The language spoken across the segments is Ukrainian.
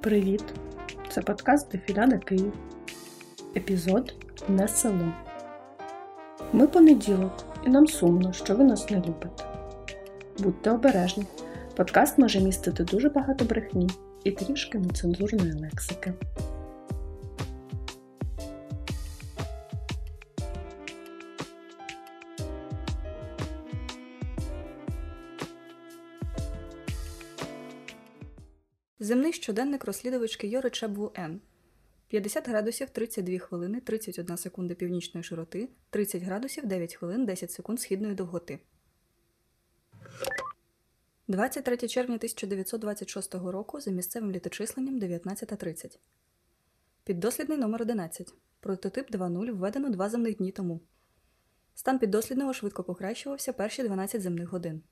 Привіт! Це подкаст Дефіляда Київ. Епізод Не село. Ми понеділок, і нам сумно, що ви нас не любите. Будьте обережні. Подкаст може містити дуже багато брехні і трішки нецензурної лексики. Щоденник розслідувачки Йори Чебву Н. 50 градусів 32 хвилини 31 секунда північної широти, 30 градусів 9 хвилин 10 секунд східної довготи. 23 червня 1926 року за місцевим літочисленням 19.30. Піддослідний номер 11. Прототип 2.0 введено два земних дні тому. Стан піддослідного швидко покращувався перші 12 земних годин.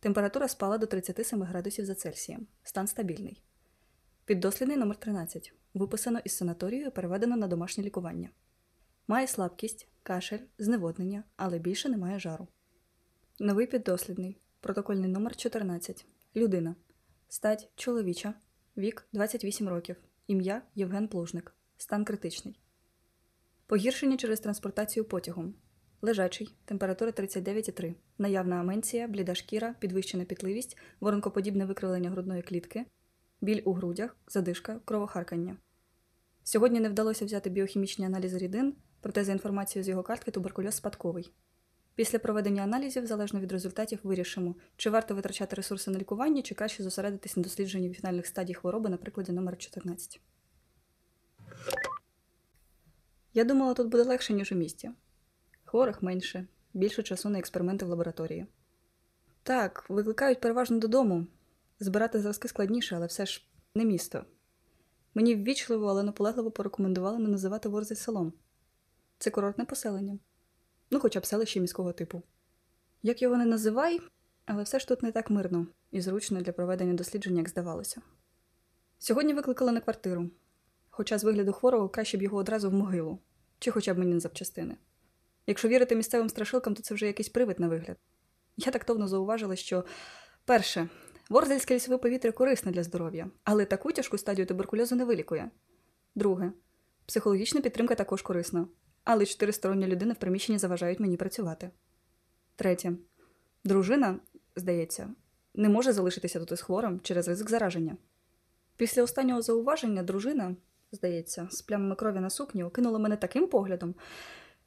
Температура спала до 37 градусів за Цельсієм. Стан стабільний. Піддослідний номер 13 Виписано із санаторію і переведено на домашнє лікування. Має слабкість, кашель, зневоднення, але більше немає жару. Новий піддослідний. Протокольний номер 14 Людина. Стать чоловіча. Вік 28 років. Ім'я Євген Плужник. Стан критичний. Погіршення через транспортацію потягом. Лежачий. Температура 39,3. Наявна аменція, бліда шкіра, підвищена пітливість, воронкоподібне викривлення грудної клітки, біль у грудях, задишка, кровохаркання. Сьогодні не вдалося взяти біохімічні аналізи рідин, проте за інформацією з його картки туберкульоз спадковий. Після проведення аналізів, залежно від результатів, вирішимо, чи варто витрачати ресурси на лікування, чи краще зосередитись на дослідженні фінальних стадій хвороби на прикладі номер 14. Я думала, тут буде легше, ніж у місті. Хворих менше, більше часу на експерименти в лабораторії. Так, викликають переважно додому. Збирати зразки складніше, але все ж не місто. Мені ввічливо, але наполегливо порекомендували не називати Ворзель селом. Це курортне поселення. Ну, хоча б селище міського типу. Як його не називай, але все ж тут не так мирно і зручно для проведення дослідження, як здавалося. Сьогодні викликали на квартиру, хоча з вигляду хворого краще б його одразу в могилу, чи хоча б мені на запчастини. Якщо вірити місцевим страшилкам, то це вже якийсь привид на вигляд. Я тактовно зауважила, що перше, ворзельське лісове повітря корисне для здоров'я, але таку тяжку стадію туберкульозу не вилікує. Друге, психологічна підтримка також корисна, але чотиристороння людина в приміщенні заважають мені працювати. Третє, дружина, здається, не може залишитися тут із хворим через ризик зараження. Після останнього зауваження дружина, здається, з плямами крові на сукні окинула мене таким поглядом,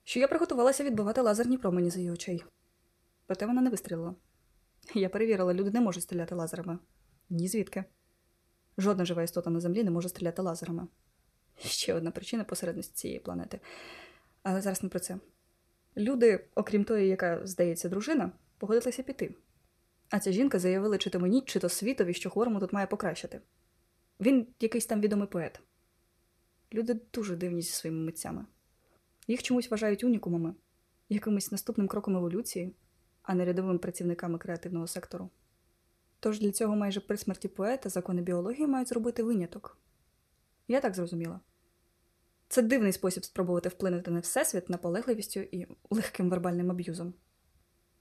що я приготувалася відбивати лазерні промені з її очей. Проте вона не вистрілила. Я перевірила, люди не можуть стріляти лазерами. Ні звідки. Жодна жива істота на землі не може стріляти лазерами. Ще одна причина посередності цієї планети. Але зараз не про це. Люди, окрім тої, яка, здається, дружина, погодилися піти. А ця жінка заявила, чи то мені, чи то світові, що хворому тут має покращити. Він якийсь там відомий поет. Люди дуже дивні зі своїми митцями. Їх чомусь вважають унікумами, якимось наступним кроком еволюції, а не рядовими працівниками креативного сектору. Тож для цього майже при смерті поета закони біології мають зробити виняток. Я так зрозуміла. Це дивний спосіб спробувати вплинути на всесвіт наполегливістю і легким вербальним аб'юзом.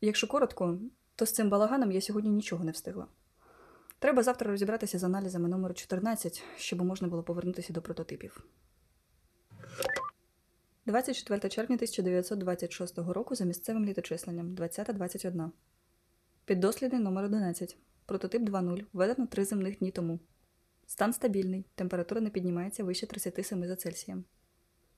Якщо коротко, то з цим балаганом я сьогодні нічого не встигла. Треба завтра розібратися з аналізами номеру 14, щоб можна було повернутися до прототипів. 24 червня 1926 року за місцевим літочисленням 20.21. Піддослідний номер 11 Прототип 2.0. Введено 3 земних дні тому. Стан стабільний. Температура не піднімається вище 37 за Цельсієм.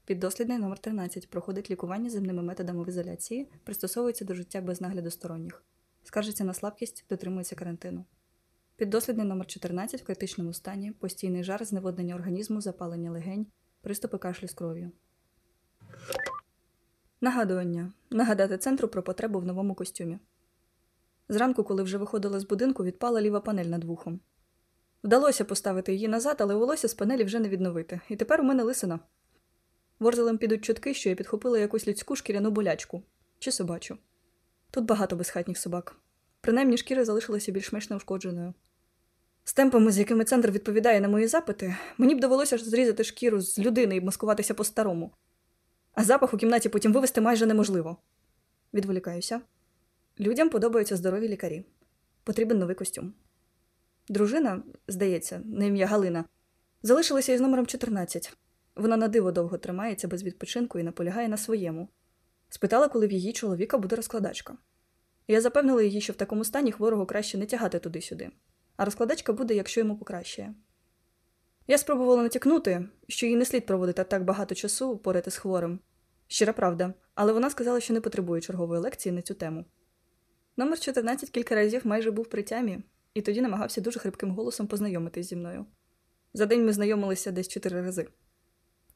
Піддослідний номер 13 Проходить лікування земними методами в ізоляції, пристосовується до життя без нагляду сторонніх. Скаржиться на слабкість, дотримується карантину. Піддослідний номер 14 в критичному стані, постійний жар, зневоднення організму, запалення легень, приступи кашлю з кров'ю. Нагадування. Нагадати центру про потребу в новому костюмі. Зранку, коли вже виходила з будинку, відпала ліва панель над вухом. Вдалося поставити її назад, але волосся з панелі вже не відновити. І тепер у мене лисина. Ворзелем підуть чутки, що я підхопила якусь людську шкіряну болячку чи собачу. Тут багато безхатніх собак. Принаймні шкіра залишилася більш-менш неушкодженою. З темпами, з якими центр відповідає на мої запити, мені б довелося зрізати шкіру з людини і маскуватися по-старому. А запах у кімнаті потім вивести майже неможливо. Відволікаюся. Людям подобаються здорові лікарі. Потрібен новий костюм. Дружина, здається, на ім'я Галина, Залишилися із номером 14. Вона на диво довго тримається без відпочинку і наполягає на своєму. Спитала, коли в її чоловіка буде розкладачка. Я запевнила її, що в такому стані хворого краще не тягати туди-сюди, а розкладачка буде, якщо йому покращає. Я спробувала натякнути, що їй не слід проводити так багато часу поряд із хворим. Щира правда, але вона сказала, що не потребує чергової лекції на цю тему. Номер 14 кілька разів майже був при тямі, і тоді намагався дуже хрипким голосом познайомитись зі мною. За день ми знайомилися десь чотири рази.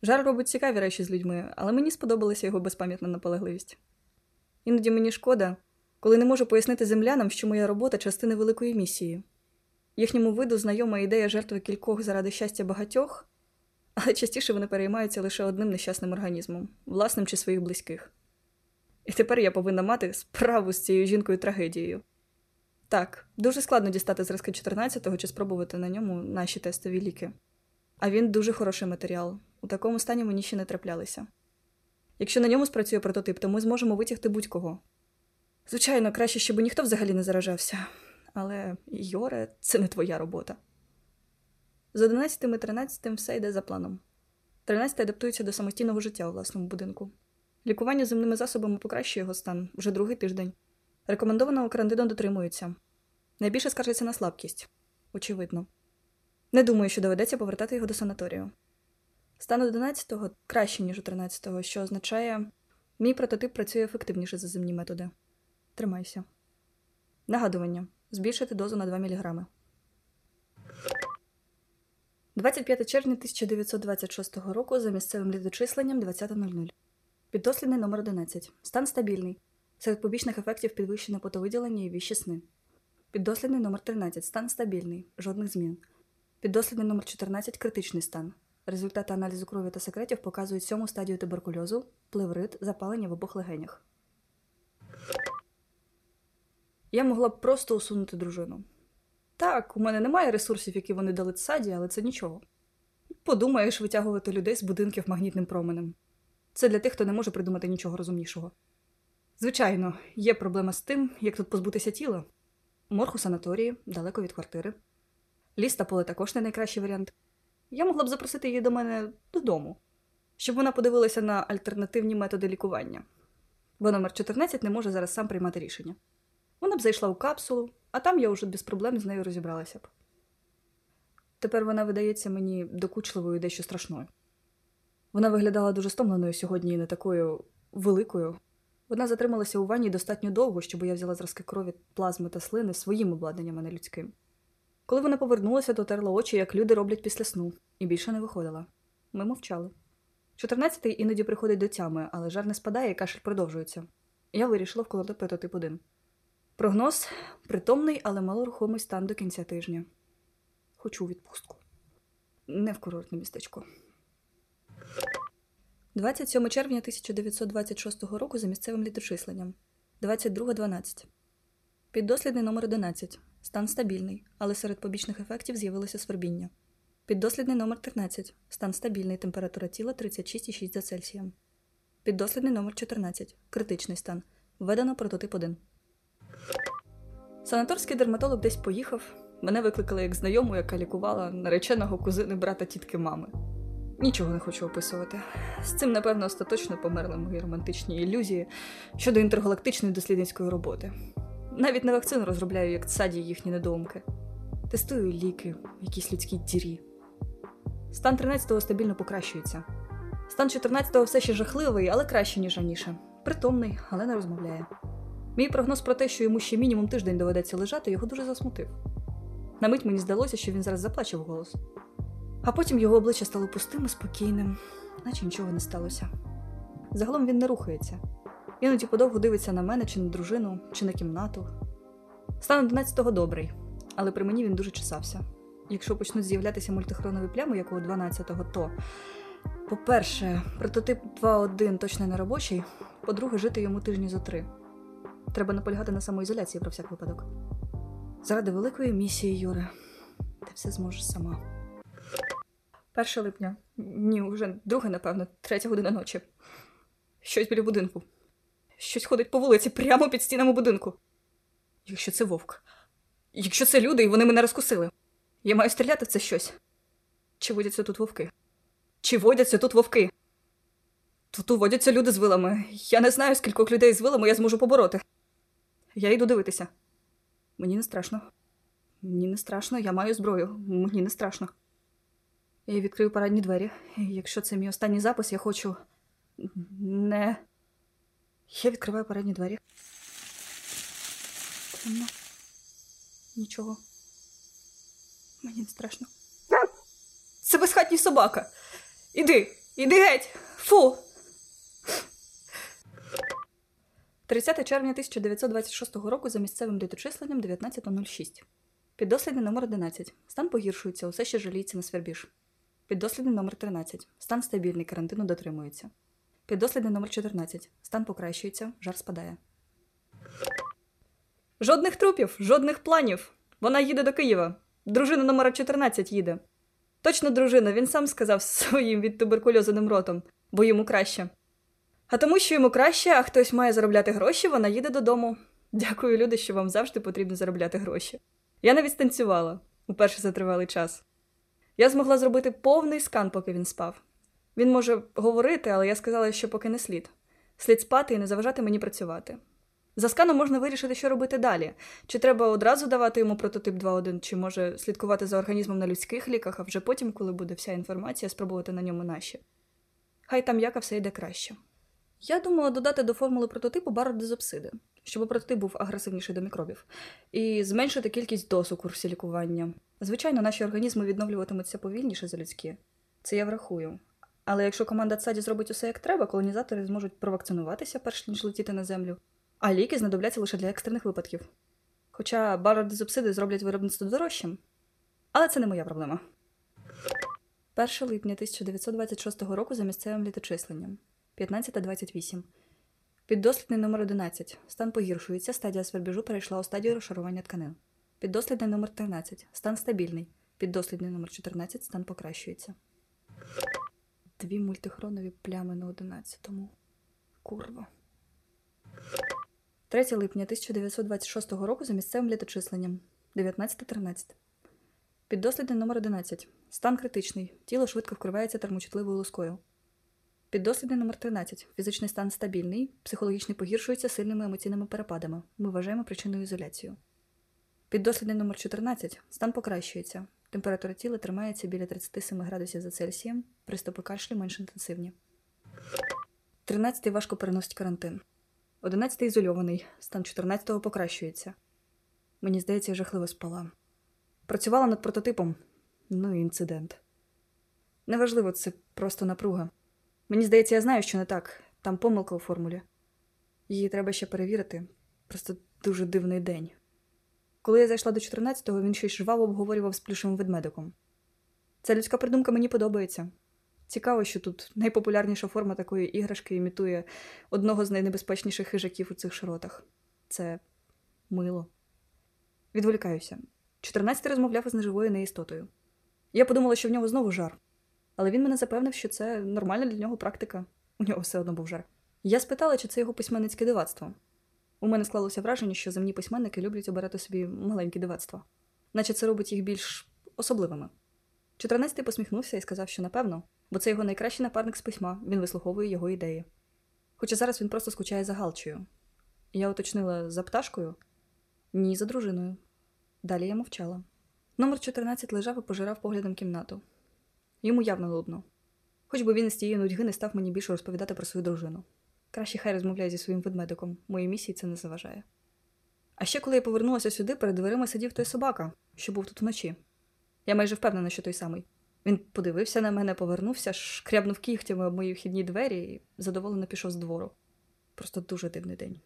Жар робить цікаві речі з людьми, але мені сподобалася його безпам'ятна наполегливість. Іноді мені шкода, коли не можу пояснити землянам, що моя робота частина великої місії. Їхньому виду знайома ідея жертви кількох заради щастя багатьох, але частіше вони переймаються лише одним нещасним організмом, власним чи своїх близьких. І тепер я повинна мати справу з цією жінкою трагедією. Так, дуже складно дістати зразки 14-го чи спробувати на ньому наші тестові ліки. А він дуже хороший матеріал. У такому стані мені ще не траплялися. Якщо на ньому спрацює прототип, то ми зможемо витягти будь-кого. Звичайно, краще, щоб ніхто взагалі не заражався. Але, Йоре, це не твоя робота. З 11 і 13 все йде за планом. 13 адаптується до самостійного життя у власному будинку. Лікування земними засобами покращує його стан вже другий тиждень. Рекомендованого карантину дотримується. Найбільше скаржиться на слабкість. Очевидно. Не думаю, що доведеться повертати його до санаторію. Стан 11-го краще, ніж у 13-го, що означає, мій прототип працює ефективніше за земні методи. Тримайся. Нагадування: збільшити дозу на 2 мг. 25 червня 1926 року за місцевим літочисленням 20.00. Піддослідний номер 11. Стан стабільний. Серед побічних ефектів підвищене потовиділення і віщі сни. Піддослідний номер 13. Стан стабільний. Жодних змін. Піддослідний номер 14. Критичний стан. Результати аналізу крові та секретів показують сьому стадію туберкульозу, плеврит, запалення в обох легенях. Я могла б просто усунути дружину. Так, у мене немає ресурсів, які вони дали саді, але це нічого. Подумаєш витягувати людей з будинків магнітним променем. Це для тих, хто не може придумати нічого розумнішого. Звичайно, є проблема з тим, як тут позбутися тіла. Морг у санаторії, далеко від квартири. Ліс та поле також не найкращий варіант. Я могла б запросити її до мене додому, щоб вона подивилася на альтернативні методи лікування, бо номер 14 не може зараз сам приймати рішення. Вона б зайшла у капсулу, а там я вже без проблем з нею розібралася б. Тепер вона видається мені докучливою і дещо страшною. Вона виглядала дуже стомленою сьогодні і не такою великою. Вона затрималася у ванні достатньо довго, щоб я взяла зразки крові, плазми та слини своїм обладнанням, а не людським. Коли вона повернулася, то терла очі, як люди роблять після сну, і більше не виходила. Ми мовчали. Чотирнадцятий іноді приходить до тями, але жар не спадає і кашель продовжується. Я вирішила вколоти прототип 1. Прогноз притомний, але малорухомий стан до кінця тижня. Хочу відпустку. Не в курортне містечко. 27 червня 1926 року за місцевим літочисленням. 22.12. Піддослідний номер 11. Стан стабільний, але серед побічних ефектів з'явилося свербіння. Піддослідний номер 13. Стан стабільний, температура тіла 36,6 за Цельсієм. Піддослідний номер 14. Критичний стан. Введено прототип 1. Санаторський дерматолог десь поїхав. Мене викликали як знайому, яка лікувала нареченого кузини брата тітки мами. Нічого не хочу описувати. З цим, напевно, остаточно померли мої романтичні ілюзії щодо інтергалактичної дослідницької роботи. Навіть на вакцину розробляю як саді їхні недоумки. Тестую ліки в якійсь людській дірі. Стан 13-го стабільно покращується. Стан 14-го все ще жахливий, але краще, ніж раніше. Притомний, але не розмовляє. Мій прогноз про те, що йому ще мінімум тиждень доведеться лежати, його дуже засмутив. На мить мені здалося, що він зараз заплаче в голос. А потім його обличчя стало пустим і спокійним, наче нічого не сталося. Загалом він не рухається. Іноді подовго дивиться на мене, чи на дружину, чи на кімнату. Стан 11-го добрий, але при мені він дуже чесався. Якщо почнуть з'являтися мультихронові плями, як у 12-го, то, по-перше, прототип 2.1 точно не робочий, по-друге, жити йому тижні за три. Треба наполягати на самоізоляції про всяк випадок. Заради великої місії, Юре, ти все зможеш сама. 1 липня. Ні, вже друге, напевно, третя година ночі. Щось біля будинку. Щось ходить по вулиці прямо під стінами будинку. Якщо це вовк. Якщо це люди, і вони мене розкусили. Я маю стріляти в це щось. Чи водяться тут вовки? Чи водяться тут вовки? Тут водяться люди з вилами. Я не знаю, скількох людей з вилами я зможу побороти. Я йду дивитися. Мені не страшно. Мені не страшно, я маю зброю. Мені не страшно. Я відкрию парадні двері. Якщо це мій останній запис, я хочу. Не. Я відкриваю парадні двері. Темно. Нічого. Мені не страшно. Це безхатній собака. Іди, іди геть. Фу. 30 червня 1926 року за місцевим літочисленням 19.06. Піддослідний номер 11. Стан погіршується, усе ще жаліється на свербіж. Піддослідний номер 13. Стан стабільний, карантину дотримується. Піддослідний номер 14. Стан покращується, жар спадає. Жодних трупів, жодних планів. Вона їде до Києва. Дружина номера 14 їде. Точно дружина, він сам сказав своїм від туберкульозаним ротом, бо йому краще. А тому, що йому краще, а хтось має заробляти гроші, вона їде додому. Дякую, люди, що вам завжди потрібно заробляти гроші. Я навіть станцювала уперше за тривалий час. Я змогла зробити повний скан, поки він спав. Він може говорити, але я сказала, що поки не слід. Слід спати і не заважати мені працювати. За сканом можна вирішити, що робити далі. Чи треба одразу давати йому прототип 2.1, чи може слідкувати за організмом на людських ліках, а вже потім, коли буде вся інформація, спробувати на ньому наші. Хай там яка все йде краще. Я думала додати до формули прототипу бародизопсиди, щоб прототип був агресивніший до мікробів, і зменшити кількість доз у курсі лікування. Звичайно, наші організми відновлюватимуться повільніше за людські. Це я врахую. Але якщо команда ЦАДі зробить усе як треба, колонізатори зможуть провакцинуватися, перш ніж летіти на землю, а ліки знадобляться лише для екстрених випадків. Хоча бародизопсиди зроблять виробництво дорожчим. Але це не моя проблема. 1 липня 1926 року за місцевим літочисленням. 15.28. Піддослідний номер 11. Стан погіршується. Стадія свербіжу перейшла у стадію розшарування тканин. Піддослідний номер 13. Стан стабільний. Піддослідний номер 14. Стан покращується. Дві мультихронові плями на 11-му. Курва. 3 липня 1926 року за місцевим літочисленням. 19.13. Піддослідний номер 11. Стан критичний. Тіло швидко вкривається термочутливою лускою. Піддослідний номер 13. Фізичний стан стабільний, психологічний погіршується сильними емоційними перепадами. Ми вважаємо причиною ізоляцію. Піддослідний номер 14. Стан покращується. Температура тіла тримається біля 37 градусів за Цельсієм, приступи кашлю менш інтенсивні. 13 важко переносить карантин. 11 ізольований. Стан 14 покращується. Мені здається, я жахливо спала. Працювала над прототипом. Ну і інцидент. Неважливо, це просто напруга. Мені здається, я знаю, що не так. Там помилка у формулі. Її треба ще перевірити. Просто дуже дивний день. Коли я зайшла до 14-го, він щось жваво обговорював з плюшевим ведмедиком. Ця людська придумка мені подобається. Цікаво, що тут найпопулярніша форма такої іграшки імітує одного з найнебезпечніших хижаків у цих широтах. Це мило. Відволікаюся. 14-й розмовляв із неживою неістотою. Я подумала, що в нього знову жар. Але він мене запевнив, що це нормальна для нього практика. У нього все одно був жар. Я спитала, чи це його письменницьке дивацтво. У мене склалося враження, що земні письменники люблять обирати собі маленькі дивацтва, наче це робить їх більш особливими. 14-й посміхнувся і сказав, що напевно, бо це його найкращий напарник з письма, він вислуховує його ідеї. Хоча зараз він просто скучає за Галчею. Я уточнила за пташкою, ні, за дружиною. Далі я мовчала. Номер 14 лежав і пожирав поглядом кімнату. Йому явно нудно. Хоч би він із тієї нудьги не став мені більше розповідати про свою дружину. Краще хай розмовляє зі своїм ведмедиком, моїй місії це не заважає. А ще коли я повернулася сюди, перед дверима сидів той собака, що був тут вночі. Я майже впевнена, що той самий. Він подивився на мене, повернувся, шкрябнув кігтями об мої вхідні двері і задоволено пішов з двору. Просто дуже дивний день.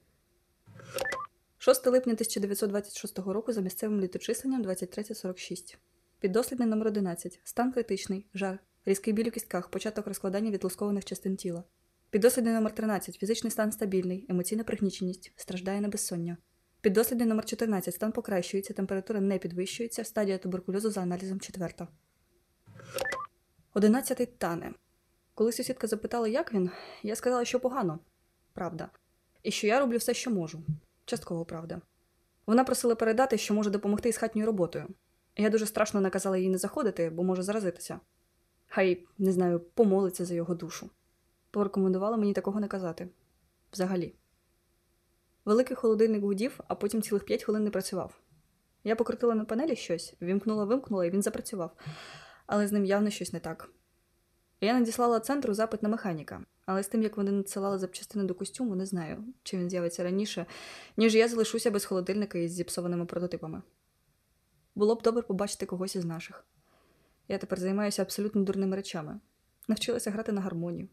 6 липня 1926 року за місцевим літочисленням 23.46. Піддослідний номер 11. Стан критичний, жар, різкий біль у кістках, початок розкладання відлускованих частин тіла. Піддослідний номер 13. Фізичний стан стабільний, емоційна пригніченість, страждає на безсоння. Піддослідний номер 14. Стан покращується, температура не підвищується, стадія туберкульозу за аналізом 4. 11. Тане. Коли сусідка запитала, як він, я сказала, що погано. Правда. І що я роблю все, що можу. Частково правда. Вона просила передати, що може допомогти із хатньою роботою. Я дуже страшно наказала їй не заходити, бо може заразитися. Хай, не знаю, помолиться за його душу. Порекомендувала мені такого не казати. Взагалі. Великий холодильник гудів, а потім цілих п'ять хвилин не працював. Я покрутила на панелі щось, вімкнула, вимкнула, і він запрацював, але з ним явно щось не так. Я надіслала центру запит на механіка, але з тим, як вони надсилали запчастини до костюму, не знаю, чи він з'явиться раніше, ніж я залишуся без холодильника із зіпсованими прототипами. Було б добре побачити когось із наших. Я тепер займаюся абсолютно дурними речами. Навчилася грати на гармонію,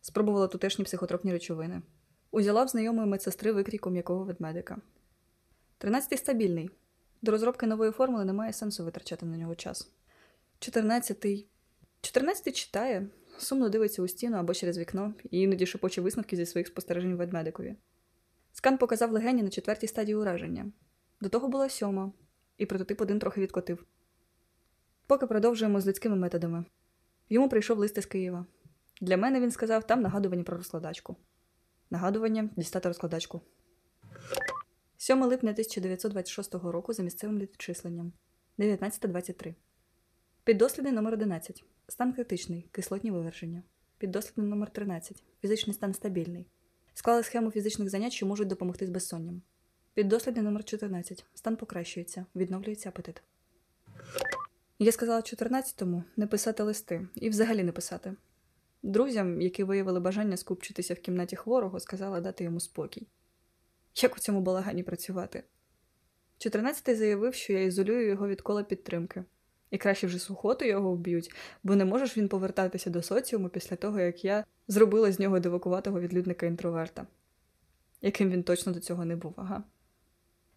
спробувала тутешні психотропні речовини. Узяла в знайомої медсестри викрійку м'якого ведмедика. Тринадцятий стабільний. До розробки нової формули немає сенсу витрачати на нього час. Чотирнадцятий. Чотирнадцятий читає, сумно дивиться у стіну або через вікно і іноді шепоче висновки зі своїх спостережень ведмедикові. Скан показав легені на четвертій стадії ураження. До того була сьома, і прототип один трохи відкотив. Поки продовжуємо з людськими методами. Йому прийшов лист із Києва. Для мене він сказав там нагадування про розкладачку. Нагадування дістати розкладачку. 7 липня 1926 року за місцевим літочисленням 19.23. Піддослідний номер 11 Стан критичний, кислотні виверження. Піддослідний номер 13 Фізичний стан стабільний. Склали схему фізичних занять, що можуть допомогти з безсонням. Піддослідний номер 14 Стан покращується, відновлюється апетит. Я сказала 14-му не писати листи і взагалі не писати. Друзям, які виявили бажання скупчитися в кімнаті хворого, сказала дати йому спокій. Як у цьому балагані працювати? 14-й заявив, що я ізолюю його від кола підтримки, і краще вже сухоту його вб'ють, бо не можеш він повертатися до соціуму після того, як я зробила з нього дивакуватого відлюдника інтроверта, яким він точно до цього не був, ага.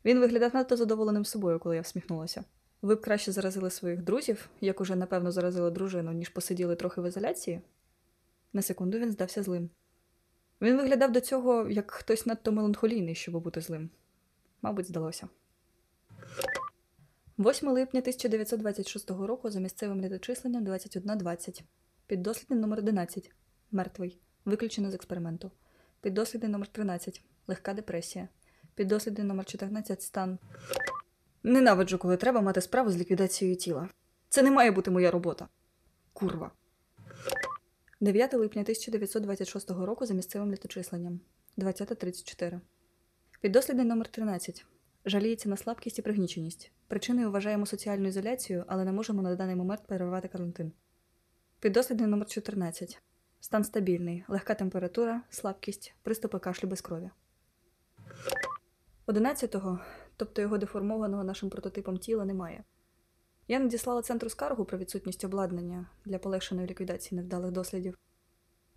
Він виглядав надто задоволеним собою, коли я всміхнулася. Ви б краще заразили своїх друзів, як уже напевно заразили дружину, ніж посиділи трохи в ізоляції? На секунду він здався злим. Він виглядав до цього як хтось надто меланхолійний, щоб бути злим. Мабуть, здалося. 8 липня 1926 року за місцевим літочисленням 21.20. Піддослідний номер 11 Мертвий. Виключено з експерименту. Піддослідний номер 13 Легка депресія. Піддослідний номер 14 Стан. Ненавиджу, коли треба мати справу з ліквідацією тіла. Це не має бути моя робота. Курва. 9 липня 1926 року за місцевим літочисленням 20.34. Піддослідний номер 13 Жаліється на слабкість і пригніченість. Причиною вважаємо соціальну ізоляцію, але не можемо на даний момент перервати карантин. Піддослідний номер 14 Стан стабільний, легка температура, слабкість, приступи кашлю без крові. 11-го, тобто його деформованого нашим прототипом тіла, немає. Я надіслала центру скаргу про відсутність обладнання для полегшеної ліквідації невдалих дослідів.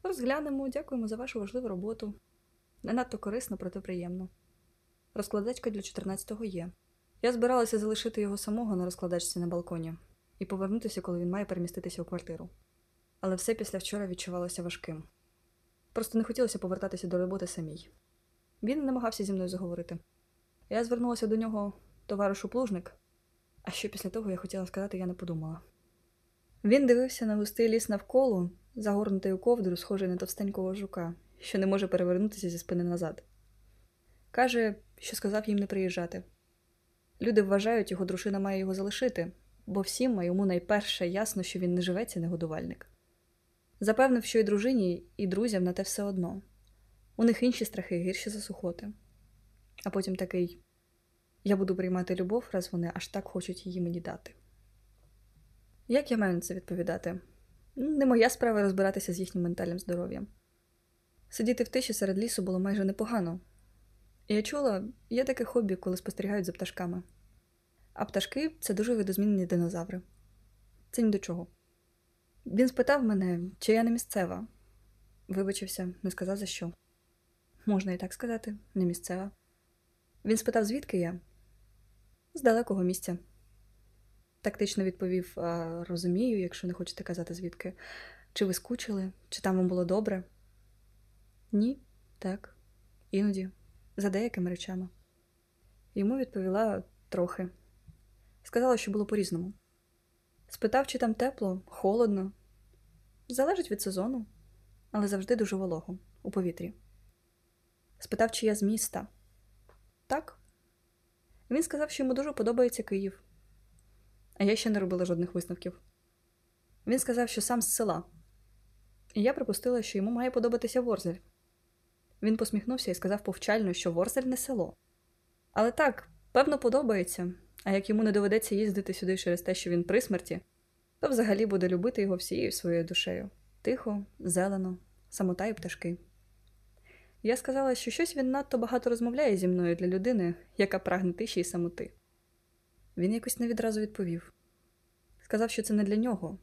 Розглянемо, дякуємо за вашу важливу роботу. Не надто корисно, проте приємно. Розкладачка для 14-го є. Я збиралася залишити його самого на розкладачці на балконі і повернутися, коли він має переміститися у квартиру. Але все після вчора відчувалося важким. Просто не хотілося повертатися до роботи самій. Він намагався зі мною заговорити. Я звернулася до нього, товаришу плужник, а що після того я хотіла сказати, я не подумала. Він дивився на густий ліс навколо, загорнутий у ковдру, схожий на товстенького жука, що не може перевернутися зі спини назад. Каже, що сказав їм не приїжджати. Люди вважають, його дружина має його залишити, бо всім, а йому найперше ясно, що він не живеться, не годувальник. Запевнив, що і дружині, і друзям на те все одно. У них інші страхи гірші за сухоти. А потім такий я буду приймати любов, раз вони аж так хочуть її мені дати. Як я маю на це відповідати? Не моя справа розбиратися з їхнім ментальним здоров'ям. Сидіти в тиші серед лісу було майже непогано. І я чула, є таке хобі, коли спостерігають за пташками. А пташки це дуже видозмінені динозаври. Це ні до чого. Він спитав мене, чи я не місцева. Вибачився, не сказав за що. Можна і так сказати, не місцева. Він спитав, звідки я? З далекого місця. Тактично відповів: розумію, якщо не хочете казати звідки. Чи ви скучили, чи там вам було добре? Ні, так, іноді, за деякими речами. Йому відповіла трохи. Сказала, що було по-різному. Спитав, чи там тепло, холодно. Залежить від сезону, але завжди дуже волого у повітрі. Спитав, чи я з міста. Так. Він сказав, що йому дуже подобається Київ. А я ще не робила жодних висновків. Він сказав, що сам з села. І я припустила, що йому має подобатися Ворзель. Він посміхнувся і сказав повчально, що Ворзель не село. Але так, певно, подобається, а як йому не доведеться їздити сюди через те, що він при смерті, то взагалі буде любити його всією своєю душею тихо, зелено, самота і пташки. Я сказала, що щось він надто багато розмовляє зі мною для людини, яка прагне тиші й самоти. Він якось не відразу відповів сказав, що це не для нього,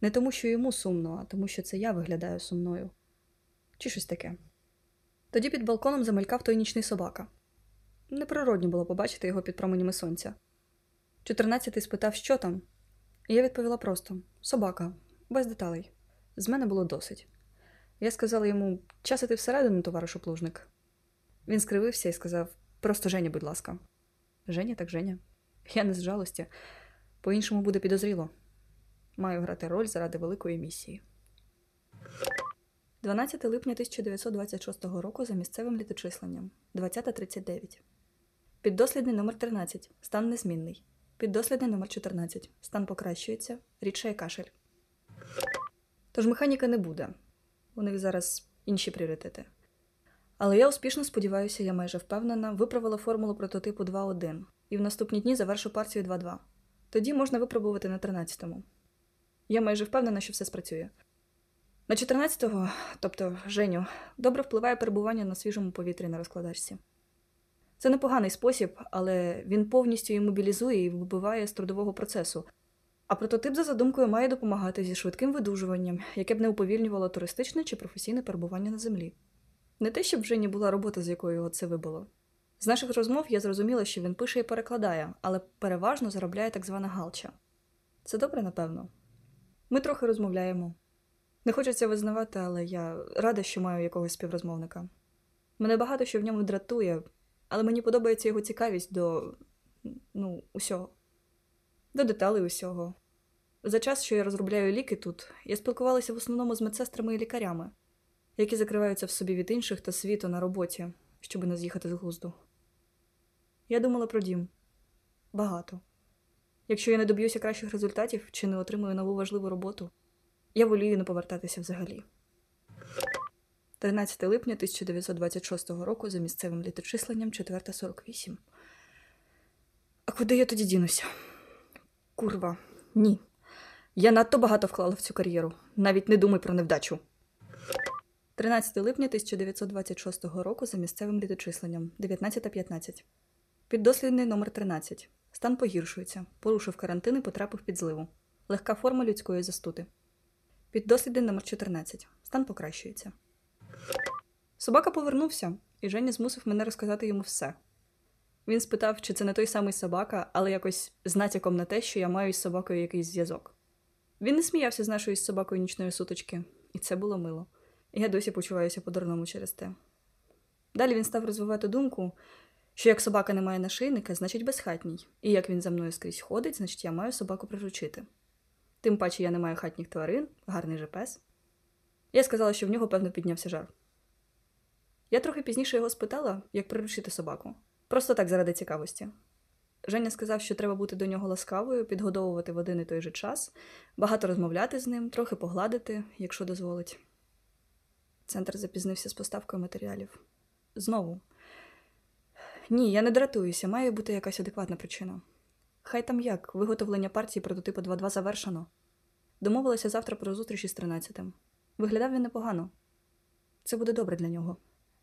не тому, що йому сумно, а тому, що це я виглядаю сумною. Чи щось таке. Тоді під балконом замелькав той нічний собака. Неприродно було побачити його під променями сонця. Чотирнадцятий спитав, що там, і я відповіла просто: собака, без деталей. З мене було досить. Я сказала йому часити всередину, товаришу плужник. Він скривився і сказав: Просто Женя, будь ласка. Женя, так Женя. Я не з жалості, по-іншому буде підозріло. Маю грати роль заради великої місії. 12 липня 1926 року за місцевим літочисленням 20.39. Піддослідний номер 13 Стан незмінний. Піддослідний номер 14 Стан покращується. Рідшає кашель. Тож механіка не буде. У них зараз інші пріоритети. Але я успішно сподіваюся, я майже впевнена, виправила формулу прототипу 2.1 і в наступні дні завершу партію 2.2. Тоді можна випробувати на 13-му. Я майже впевнена, що все спрацює. На 14-го, тобто Женю, добре впливає перебування на свіжому повітрі на розкладачці. Це непоганий спосіб, але він повністю її мобілізує і вибиває з трудового процесу. А прототип за задумкою має допомагати зі швидким видужуванням, яке б не уповільнювало туристичне чи професійне перебування на землі. Не те, щоб в Жені була робота, з якою його це вибило. З наших розмов я зрозуміла, що він пише і перекладає, але переважно заробляє так звана галча. Це добре, напевно. Ми трохи розмовляємо. Не хочеться визнавати, але я рада, що маю якогось співрозмовника. Мене багато що в ньому дратує, але мені подобається його цікавість до ну, усього, до деталей усього. За час, що я розробляю ліки тут, я спілкувалася в основному з медсестрами і лікарями, які закриваються в собі від інших та світу на роботі, щоб не з'їхати з глузду. Я думала про дім багато. Якщо я не доб'юся кращих результатів чи не отримую нову важливу роботу, я волію не повертатися взагалі. 13 липня 1926 року за місцевим літочисленням 4.48. А куди я тоді дінуся? Курва, ні. Я надто багато вклала в цю кар'єру. Навіть не думай про невдачу. 13 липня 1926 року за місцевим літочисленням 19.15. Піддослідний номер 13 Стан погіршується. Порушив карантин і потрапив під зливу. Легка форма людської застути. Піддослідний номер 14 Стан покращується. Собака повернувся, і Женя змусив мене розказати йому все. Він спитав, чи це не той самий собака, але якось з натяком на те, що я маю із собакою якийсь зв'язок. Він не сміявся з нашої з собакою нічної суточки, і це було мило. Я досі почуваюся по-дурному через те. Далі він став розвивати думку, що як собака не має нашийника, значить безхатній, і як він за мною скрізь ходить, значить я маю собаку приручити. Тим паче я не маю хатніх тварин, гарний же пес. Я сказала, що в нього, певно, піднявся жар. Я трохи пізніше його спитала, як приручити собаку. Просто так заради цікавості. Женя сказав, що треба бути до нього ласкавою, підгодовувати в один і той же час, багато розмовляти з ним, трохи погладити, якщо дозволить. Центр запізнився з поставкою матеріалів. Знову. Ні, я не дратуюся, має бути якась адекватна причина. Хай там як, виготовлення партії прототипу 2.2 завершено. Домовилася завтра про зустріч із 13-м. Виглядав він непогано. Це буде добре для нього.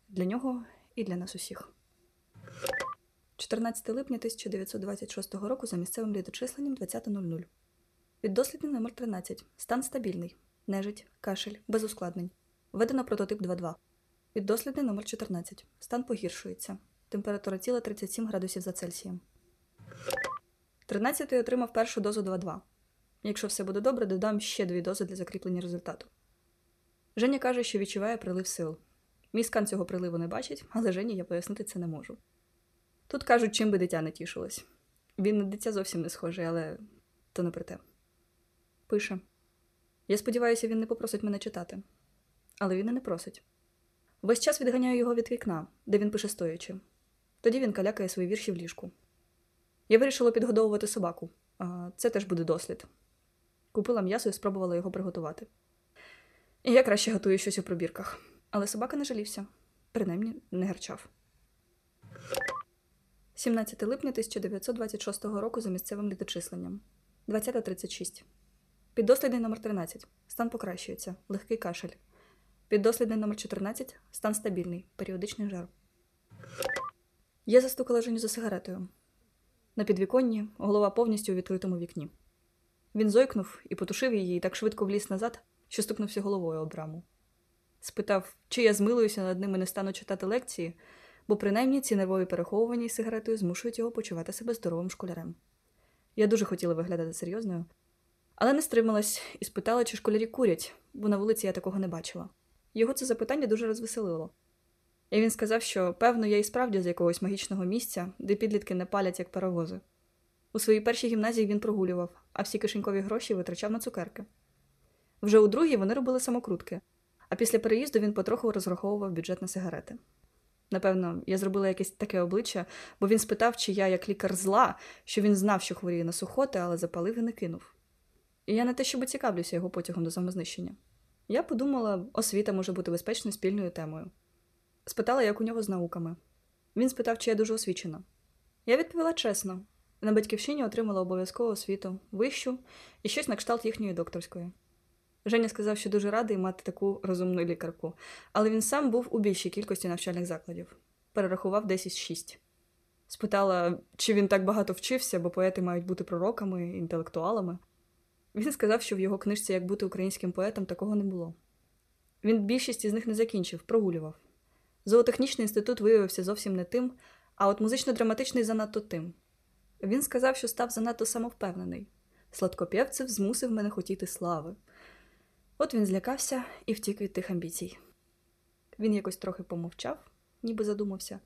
Для нього і для нас усіх. 14 липня 1926 року за місцевим літочисленням 20.00. Піддослідний номер 13 Стан стабільний. Нежить, кашель, без ускладнень. Введено прототип 2.2. Піддослідний номер 14 Стан погіршується. Температура тіла 37 градусів за Цельсієм. 13-й отримав першу дозу 2.2. Якщо все буде добре, додам ще дві дози для закріплення результату. Женя каже, що відчуває прилив сил. Мій скан цього приливу не бачить, але Жені я пояснити це не можу. Тут кажуть, чим би дитя не тішилось. Він на дитя зовсім не схожий, але то не про те. Пише. Я сподіваюся, він не попросить мене читати. Але він і не просить. Весь час відганяю його від вікна, де він пише стоячи. Тоді він калякає свої вірші в ліжку. Я вирішила підгодовувати собаку, це теж буде дослід. Купила м'ясо і спробувала його приготувати. І я краще готую щось у пробірках. Але собака не жалівся, принаймні не гарчав. 17 липня 1926 року за місцевим літочисленням. 20.36. Піддослідний номер 13. Стан покращується. Легкий кашель. Піддослідний номер 14. Стан стабільний. Періодичний жар. Я застукала Женю за сигаретою. На підвіконні голова повністю у відкритому вікні. Він зойкнув і потушив її і так швидко вліз назад, що стукнувся головою об раму. Спитав, чи я змилуюся над ним і не стану читати лекції, бо принаймні ці нервові переховування із сигаретою змушують його почувати себе здоровим школярем. Я дуже хотіла виглядати серйозною, але не стрималась і спитала, чи школярі курять, бо на вулиці я такого не бачила. Його це запитання дуже розвеселило. І він сказав, що, певно, я і справді з якогось магічного місця, де підлітки не палять як паровози. У своїй першій гімназії він прогулював, а всі кишенькові гроші витрачав на цукерки. Вже у другій вони робили самокрутки, а після переїзду він потроху розраховував бюджет на сигарети. Напевно, я зробила якесь таке обличчя, бо він спитав, чи я, як лікар зла, що він знав, що хворіє на сухоти, але запалив і не кинув. І я не те, щоб цікавлюся його потягом до самознищення. Я подумала, освіта може бути безпечною спільною темою. Спитала, як у нього з науками. Він спитав, чи я дуже освічена. Я відповіла чесно: на батьківщині отримала обов'язкову освіту, вищу і щось на кшталт їхньої докторської. Женя сказав, що дуже радий мати таку розумну лікарку, але він сам був у більшій кількості навчальних закладів. Перерахував десь із шість. Спитала, чи він так багато вчився, бо поети мають бути пророками, інтелектуалами. Він сказав, що в його книжці Як бути українським поетом такого не було. Він більшість із них не закінчив, прогулював. Зоотехнічний інститут виявився зовсім не тим, а от музично-драматичний занадто тим. Він сказав, що став занадто самовпевнений. Сладкопєвцев змусив мене хотіти слави. От він злякався і втік від тих амбіцій. Він якось трохи помовчав, ніби задумався,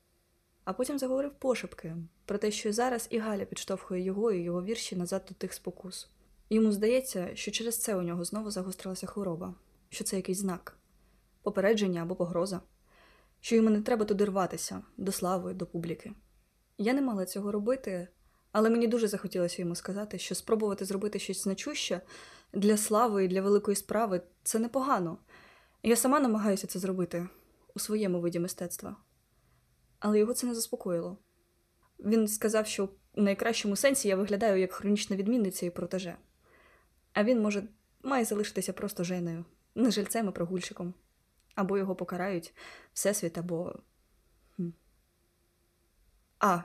а потім заговорив пошепки про те, що зараз і Галя підштовхує його і його вірші назад до тих спокус. Йому здається, що через це у нього знову загострилася хвороба, що це якийсь знак, попередження або погроза, що йому не треба туди рватися, до слави, до публіки. Я не мала цього робити, але мені дуже захотілося йому сказати, що спробувати зробити щось значуще для слави і для великої справи це непогано. Я сама намагаюся це зробити у своєму виді мистецтва. Але його це не заспокоїло. Він сказав, що у найкращому сенсі я виглядаю як хронічна відмінниця і протеже. А він, може, має залишитися просто женою, не жильцем і прогульщиком. Або його покарають Всесвіт, або. А,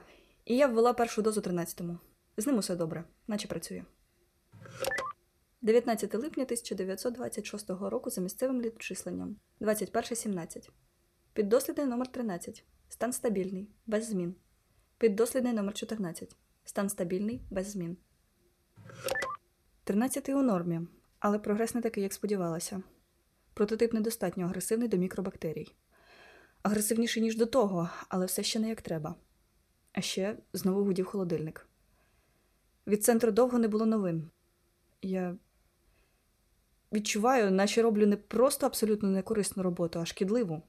і я ввела першу дозу 13-му. З ним усе добре, наче працює. 19 липня 1926 року за місцевим літочисленням 21.17. Піддослідний номер 13. Стан стабільний, без змін. Піддослідний номер 14. Стан стабільний, без змін. 13 у нормі, але прогрес не такий, як сподівалася. Прототип недостатньо агресивний до мікробактерій. Агресивніший, ніж до того, але все ще не як треба. А ще знову гудів холодильник. Від центру довго не було новин. Я відчуваю, наче роблю не просто абсолютно некорисну роботу, а шкідливу.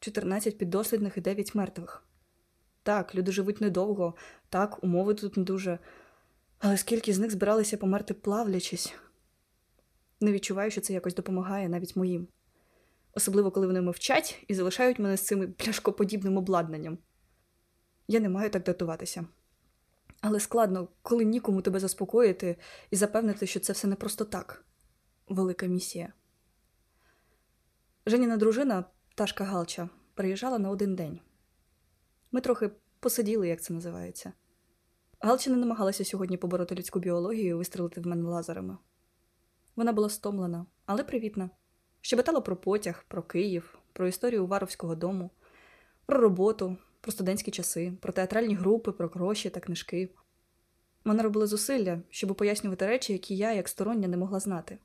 14 піддослідних і 9 мертвих. Так, люди живуть недовго, так, умови тут не дуже. Але скільки з них збиралися померти плавлячись? Не відчуваю, що це якось допомагає навіть моїм. Особливо, коли вони мовчать і залишають мене з цим пляшкоподібним обладнанням. Я не маю так датуватися. Але складно, коли нікому тебе заспокоїти і запевнити, що це все не просто так. Велика місія. Женіна дружина, Ташка Галча, приїжджала на один день. Ми трохи посиділи, як це називається. Галча не намагалася сьогодні побороти людську біологію і вистрелити в мене лазерами. Вона була стомлена, але привітна. Щебетала про потяг, про Київ, про історію Уваровського дому, про роботу, про студентські часи, про театральні групи, про гроші та книжки. Вона робила зусилля, щоб пояснювати речі, які я, як стороння, не могла знати.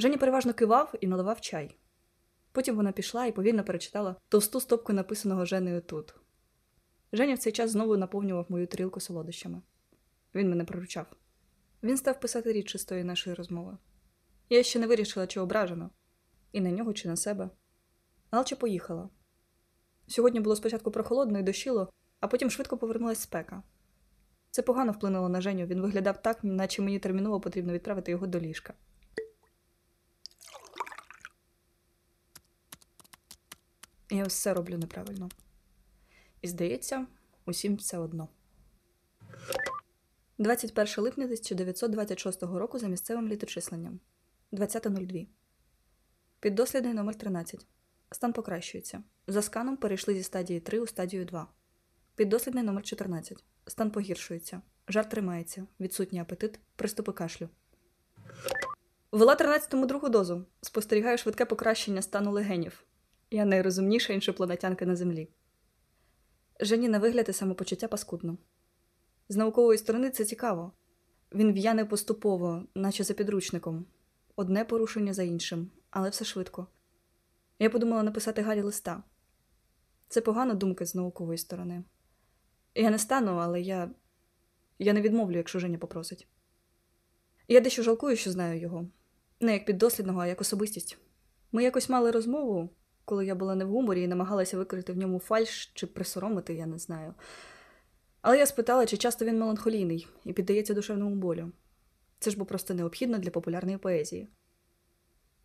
Женя переважно кивав і наливав чай. Потім вона пішла і повільно перечитала товсту стопку написаного Женею тут. Женя в цей час знову наповнював мою тарілку солодощами. Він мене проручав. Він став писати річ з тої нашої розмови. Я ще не вирішила, чи ображено, і на нього, чи на себе. Галча поїхала. Сьогодні було спочатку прохолодно і дощило, а потім швидко повернулась спека. Це погано вплинуло на Женю. Він виглядав так, наче мені терміново потрібно відправити його до ліжка. Я все роблю неправильно. І здається, усім все одно. 21 липня 1926 року за місцевим літочисленням 20.02. Піддослідний номер 13. Стан покращується. За сканом перейшли зі стадії 3 у стадію 2. Піддослідний номер 14. Стан погіршується. Жар тримається. Відсутній апетит. Приступи кашлю. Вела 13-му другу дозу. Спостерігаю швидке покращення стану легенів. Я найрозумніша іншопланетянка на землі. Жені на вигляд і самопочуття паскудно. З наукової сторони це цікаво. Він в'яне поступово, наче за підручником, одне порушення за іншим, але все швидко. Я подумала написати Галі листа. Це погана думка з наукової сторони. Я не стану, але я Я не відмовлю, якщо Женя попросить. Я дещо жалкую, що знаю його, не як піддослідного, а як особистість. Ми якось мали розмову, коли я була не в гуморі і намагалася викрити в ньому фальш чи присоромити, я не знаю. Але я спитала, чи часто він меланхолійний і піддається душевному болю. Це ж бо просто необхідно для популярної поезії.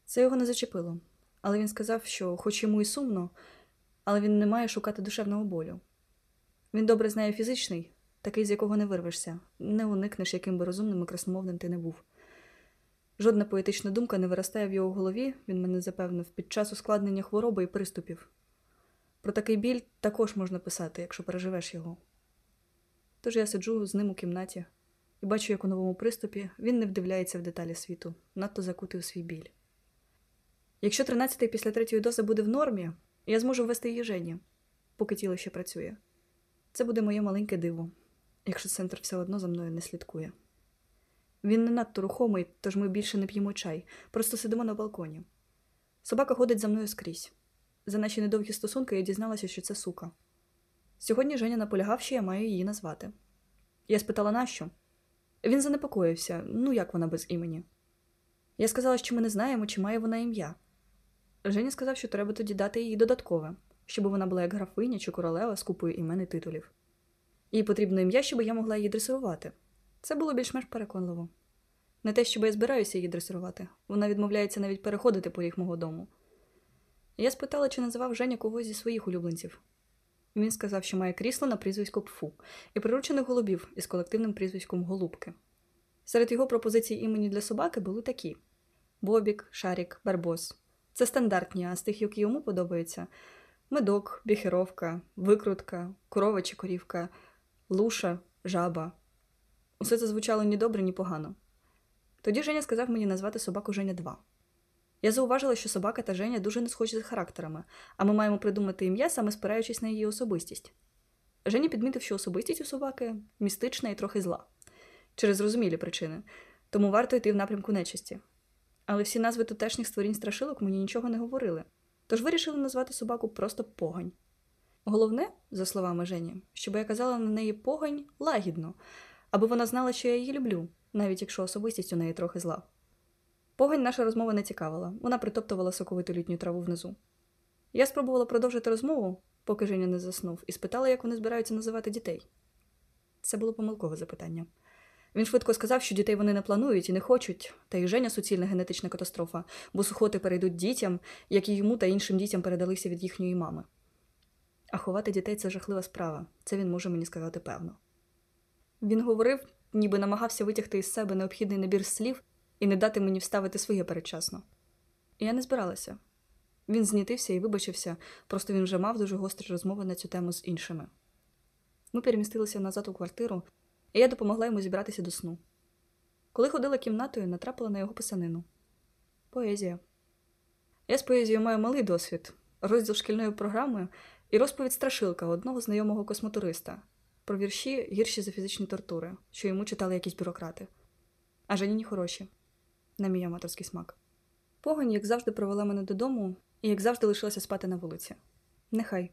Це його не зачепило, але він сказав, що, хоч йому і сумно, але він не має шукати душевного болю. Він добре знає фізичний, такий, з якого не вирвешся, не уникнеш, яким би розумним і красномовним ти не був. Жодна поетична думка не виростає в його голові, він мене запевнив, під час ускладнення хвороби і приступів. Про такий біль також можна писати, якщо переживеш його. Тож я сиджу з ним у кімнаті і бачу, як у новому приступі він не вдивляється в деталі світу, надто закутий у свій біль. Якщо 13-й після третьої дози буде в нормі, я зможу ввести її Жені, поки тіло ще працює. Це буде моє маленьке диво, якщо центр все одно за мною не слідкує. Він не надто рухомий, тож ми більше не п'ємо чай, просто сидимо на балконі. Собака ходить за мною скрізь. За наші недовгі стосунки я дізналася, що це сука. Сьогодні Женя наполягав, що я маю її назвати. Я спитала, нащо? Він занепокоївся, ну як вона без імені. Я сказала, що ми не знаємо, чи має вона ім'я. Женя сказав, що треба тоді дати їй додаткове, щоб вона була як графиня чи королева з купою імен і титулів. Їй потрібно ім'я, щоб я могла її дресирувати. Це було більш-менш переконливо. Не те, щоб я збираюся її дресирувати, вона відмовляється навіть переходити поріг мого дому. Я спитала, чи називав Женя когось зі своїх улюбленців. Він сказав, що має крісло на прізвисько Пфу і приручених голубів із колективним прізвиськом Голубки. Серед його пропозицій імені для собаки були такі: Бобік, Шарік, Барбос. Це стандартні, а з тих, які йому подобаються: медок, біхеровка, викрутка, корова чи корівка, луша, жаба. Усе це звучало ні добре, ні погано. Тоді Женя сказав мені назвати собаку Женя 2. Я зауважила, що собака та Женя дуже не схожі за характерами, а ми маємо придумати ім'я, саме спираючись на її особистість. Женя підмітив, що особистість у собаки містична і трохи зла, через зрозумілі причини, тому варто йти в напрямку нечисті. Але всі назви тутешніх створінь страшилок мені нічого не говорили, тож вирішили назвати собаку просто погань. Головне, за словами Жені, щоб я казала на неї погань лагідно, аби вона знала, що я її люблю, навіть якщо особистість у неї трохи зла. Погань наша розмова не цікавила, вона притоптувала соковиту літню траву внизу. Я спробувала продовжити розмову, поки Женя не заснув, і спитала, як вони збираються називати дітей. Це було помилкове запитання. Він швидко сказав, що дітей вони не планують і не хочуть, та й Женя суцільна генетична катастрофа, бо сухоти перейдуть дітям, які йому та іншим дітям передалися від їхньої мами. А ховати дітей це жахлива справа, це він може мені сказати певно. Він говорив, ніби намагався витягти із себе необхідний набір слів і не дати мені вставити своє передчасно. Я не збиралася. Він знітився і вибачився, просто він вже мав дуже гострі розмови на цю тему з іншими. Ми перемістилися назад у квартиру, і я допомогла йому зібратися до сну. Коли ходила кімнатою, натрапила на його писанину. Поезія. Я з поезією маю малий досвід, розділ шкільної програми і розповідь страшилка одного знайомого космотуриста про вірші гірші за фізичні тортури, що йому читали якісь бюрократи. А Жаніні хороші на мій аматорський смак. Погонь, як завжди, провела мене додому і, як завжди, лишилася спати на вулиці. Нехай.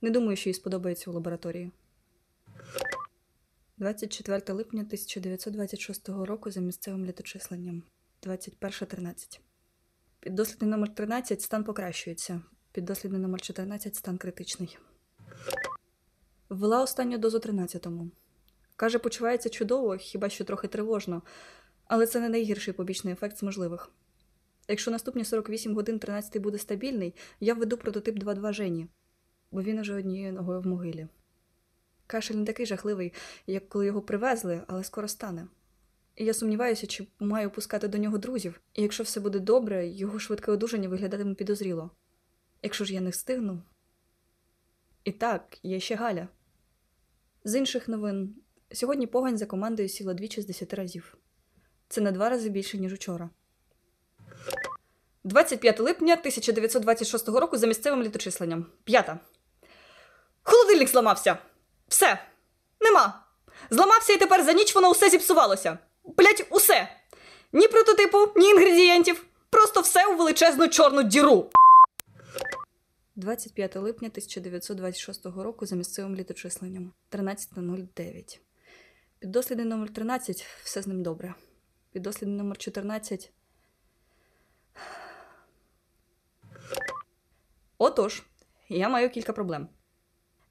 Не думаю, що їй сподобається у лабораторії. 24 липня 1926 року за місцевим літочисленням 21.13. Піддослідний номер 13 стан покращується. Піддослідний номер 14 стан критичний. Ввела останню дозу 13-му. Каже, почувається чудово, хіба що трохи тривожно, але це не найгірший побічний ефект з можливих. Якщо наступні 48 годин 13-й буде стабільний, я введу прототип 2.2 Жені, бо він уже однією ногою в могилі. Кашель не такий жахливий, як коли його привезли, але скоро стане. Я сумніваюся, чи маю пускати до нього друзів, і якщо все буде добре, його швидке одужання виглядатиме підозріло. Якщо ж я не встигну. І так, є ще Галя. З інших новин, сьогодні погань за командою сіла двічі з 10 разів. Це на два рази більше, ніж учора. 25 липня 1926 року за місцевим літочисленням. П'ята. Холодильник зламався. Все. Нема. Зламався і тепер за ніч воно усе зіпсувалося. Блять, усе. Ні прототипу, ні інгредієнтів. Просто все у величезну чорну діру. 25 липня 1926 року за місцевим літочисленням 13.09. Піддослідний номер 13 все з ним добре. Піддослідний номер 14. Отож, я маю кілька проблем.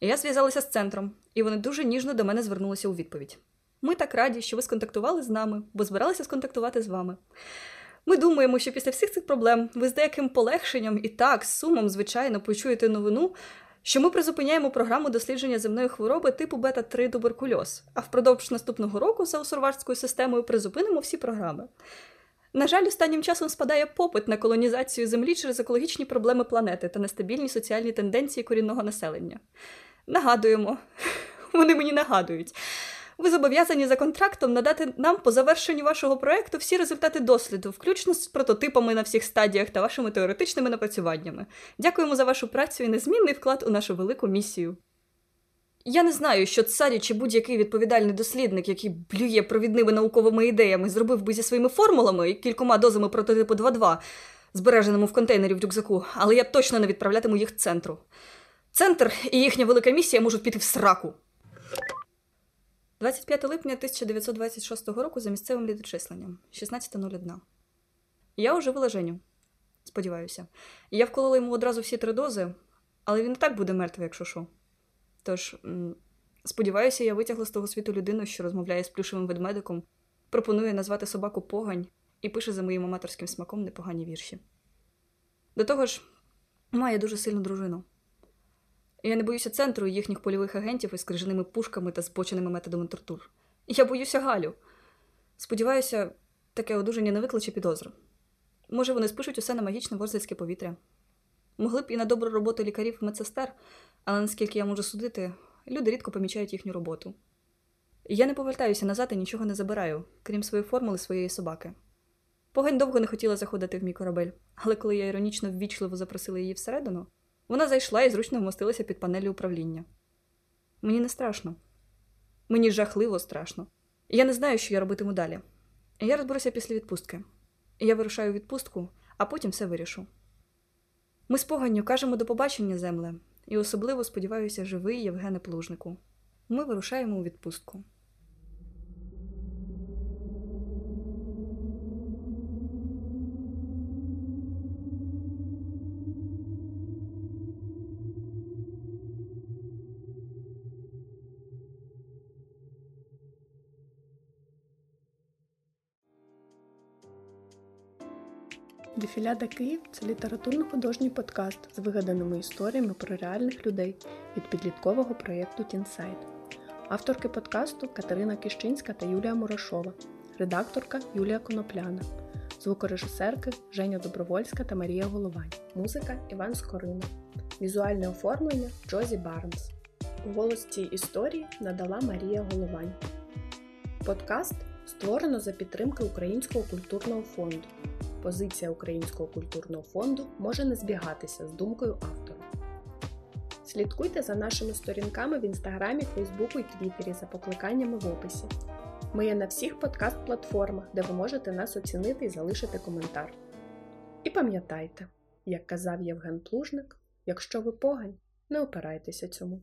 Я зв'язалася з центром, і вони дуже ніжно до мене звернулися у відповідь. Ми так раді, що ви сконтактували з нами, бо збиралися сконтактувати з вами. Ми думаємо, що після всіх цих проблем ви з деяким полегшенням і так, з сумом, звичайно, почуєте новину, що ми призупиняємо програму дослідження земної хвороби типу бета-3 туберкульоз, а впродовж наступного року за усурварською системою призупинимо всі програми. На жаль, останнім часом спадає попит на колонізацію землі через екологічні проблеми планети та нестабільні соціальні тенденції корінного населення. Нагадуємо, вони мені нагадують. Ви зобов'язані за контрактом надати нам по завершенню вашого проекту всі результати досліду, включно з прототипами на всіх стадіях та вашими теоретичними напрацюваннями. Дякуємо за вашу працю і незмінний вклад у нашу велику місію. Я не знаю, що царі чи будь-який відповідальний дослідник, який блює провідними науковими ідеями, зробив би зі своїми формулами і кількома дозами прототипу 2.2, збереженому в контейнері в рюкзаку, але я точно не відправлятиму їх центру. Центр і їхня велика місія можуть піти в сраку. 25 липня 1926 року за місцевим літочисленням 16.01. Я оживила Женю. Сподіваюся. Я вколола йому одразу всі три дози, але він і так буде мертвий, якщо що. Тож, сподіваюся, я витягла з того світу людину, що розмовляє з плюшевим ведмедиком, пропонує назвати собаку погань і пише за моїм аматорським смаком непогані вірші. До того ж, має дуже сильну дружину. Я не боюся центру і їхніх польових агентів із крижаними пушками та збоченими методами тортур. Я боюся Галю. Сподіваюся, таке одужання не викличе підозру. Може, вони спишуть усе на магічне ворзельське повітря. Могли б і на добру роботу лікарів і медсестер, але наскільки я можу судити, люди рідко помічають їхню роботу. Я не повертаюся назад і нічого не забираю, крім своєї формули своєї собаки. Погань довго не хотіла заходити в мій корабель, але коли я іронічно ввічливо запросила її всередину, вона зайшла і зручно вмостилася під панелі управління. Мені не страшно. Мені жахливо страшно. Я не знаю, що я робитиму далі. Я розберуся після відпустки. Я вирушаю відпустку, а потім все вирішу. Ми з поганню кажемо до побачення, земле, і особливо сподіваюся, живий Євгене Плужнику. Ми вирушаємо у відпустку. Дефіляда Київ це літературно-художній подкаст з вигаданими історіями про реальних людей від підліткового проєкту Тінсайт. Авторки подкасту Катерина Кіщинська та Юлія Морошова, редакторка Юлія Конопляна, звукорежисерки Женя Добровольська та Марія Головань, музика Іван Скорина, візуальне оформлення Джозі Барнс. Голос цій історії надала Марія Головань. Подкаст створено за підтримки Українського культурного фонду. Позиція Українського культурного фонду може не збігатися з думкою автора. Слідкуйте за нашими сторінками в інстаграмі, Фейсбуку і Твіттері за покликаннями в описі. Ми є на всіх подкаст-платформах, де ви можете нас оцінити і залишити коментар. І пам'ятайте, як казав Євген Плужник, якщо ви погань, не опирайтеся цьому.